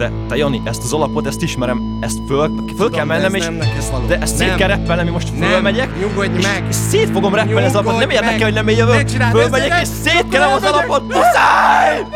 te, te Jani, ezt az alapot, ezt ismerem, ezt föl, föl kell mennem, és de ezt szét kell reppelnem, most fölmegyek, nyugodj és, meg. és szét fogom reppelni az alapot, nem érdekel, hogy nem én jövök, fölmegyek, és szétkelem az alapot, muszáj!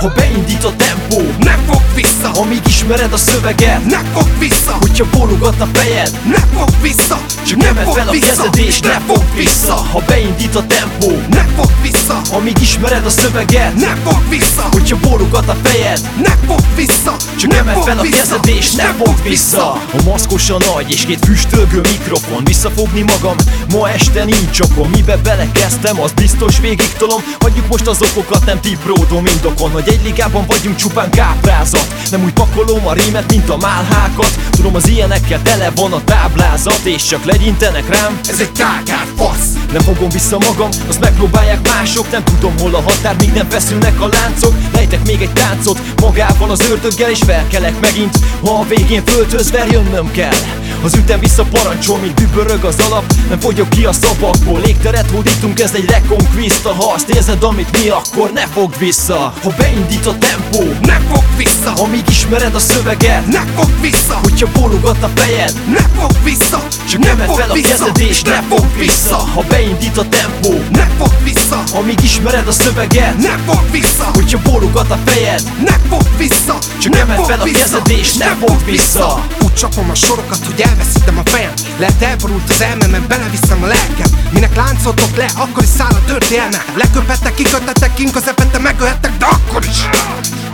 Ha beindít a tempó, Ne fog vissza, amíg ismered a szöveget, ne fog vissza, hogyha bólogat a fejed, ne fog vissza, csak ne nem fog fel a kezed és ne fog vissza. Ha beindít a tempó, ne fog vissza, amíg ismered a szöveget ne fog vissza, Hogyha bólogat a fejed, ne fog vissza, csak ne emel fog fel a kezed és ne fog vissza. A maszkos a nagy és két füstölgő mikrofon. Visszafogni magam, ma este nincs okom. Mibe belekezdtem, az biztos végig tolom. Hagyjuk most az okokat, nem tipródom indokon. Hogy egy ligában vagyunk csupán káprázat. Nem úgy pakolom a rímet, mint a málhákat. Tudom az ilyenekkel tele van a táblázat És csak legyintenek rám, Ez egy kákár fasz, nem fogom vissza magam, azt megpróbálják mások. Nem tudom hol a határ, míg nem feszülnek a láncok. Lejtek még egy táncot magával az ördöggel És felkelek megint, ha a végén földhöz jönnöm kell. Az ütem vissza parancsol, míg dübörög az alap. Nem fogyok ki a szavakból Légteret hódítunk, ez egy reconquista. Ha azt érzed, amit mi, akkor ne fogd vissza. Ha beindít a tempó ne fog vissza, Amíg ismered a szöveget ne fog vissza, Hogyha bólogat a fejed ne fog vissza, Csak ne fog fel a kezed és ne fog vissza. Ha beindít a tempó. Ne fog vissza, Amíg ismered a szöveget. Ne fog vissza, Hogyha bólogat a fejed. Ne fog vissza, Csak ne emel fog fel a kezed és ne fog vissza. Úgy csapom a sorokat, hogy elveszítem a fejem. Lehet elborult az elmemben, beleviszem a lelkem. Minek láncoltok le, akkor is száll a történelme. Leköpettek, kikötettek, kinközepette, megölhettek, de akkor is.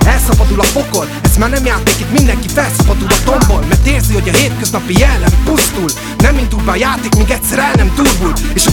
Elszabadul a pokol, ez már nem játék, itt mindenki felszabadul a tombol. Mert érzi, hogy a hétköznapi jellem pusztul. Nem indul be a játék, míg egyszer el nem turbul És a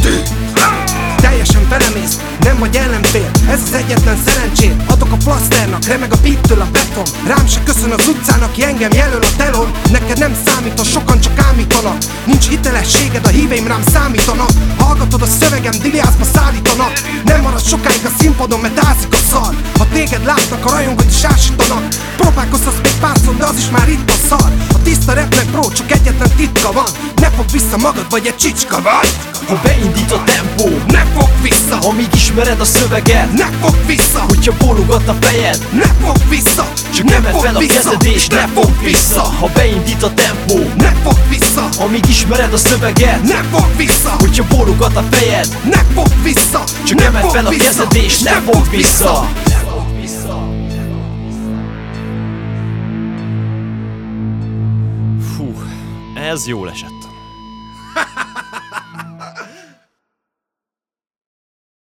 vagy ellenfél Ez az egyetlen szerencsét Adok a plaszternak, remeg a pittől a beton. Rám se köszön az utcán, aki engem jelöl a telon. Neked nem számít, a sokan csak ámítanak. Nincs hitelességed, a híveim rám számítanak. Hallgatod a szövegem, diliászba szállítanak Nem marad sokáig a színpadon, mert ázik a szar. Ha téged látnak, a rajongód is ásítanak. Próbálkozhatsz még párszor, de az is már itt a szar. A tiszta repnek, bro, csak egyetlen titka van. Ne fogd vissza magad, vagy egy csicska vagy. Ha beindít a tempó Ne fog vissza, Amíg ismered a szöveget ne fog vissza, Hogyha bólogat a fejed ne fog vissza, Csak ne emel fog fel a kezed és ne fog vissza. Ha beindít a tempó ne fog Amíg ismered a szöveget ne fog vissza, Hogyha bólogat a fejed ne fog vissza, Csak ne emel fog fel a vissza, kezed és ne fog vissza! Fú, ez jól esett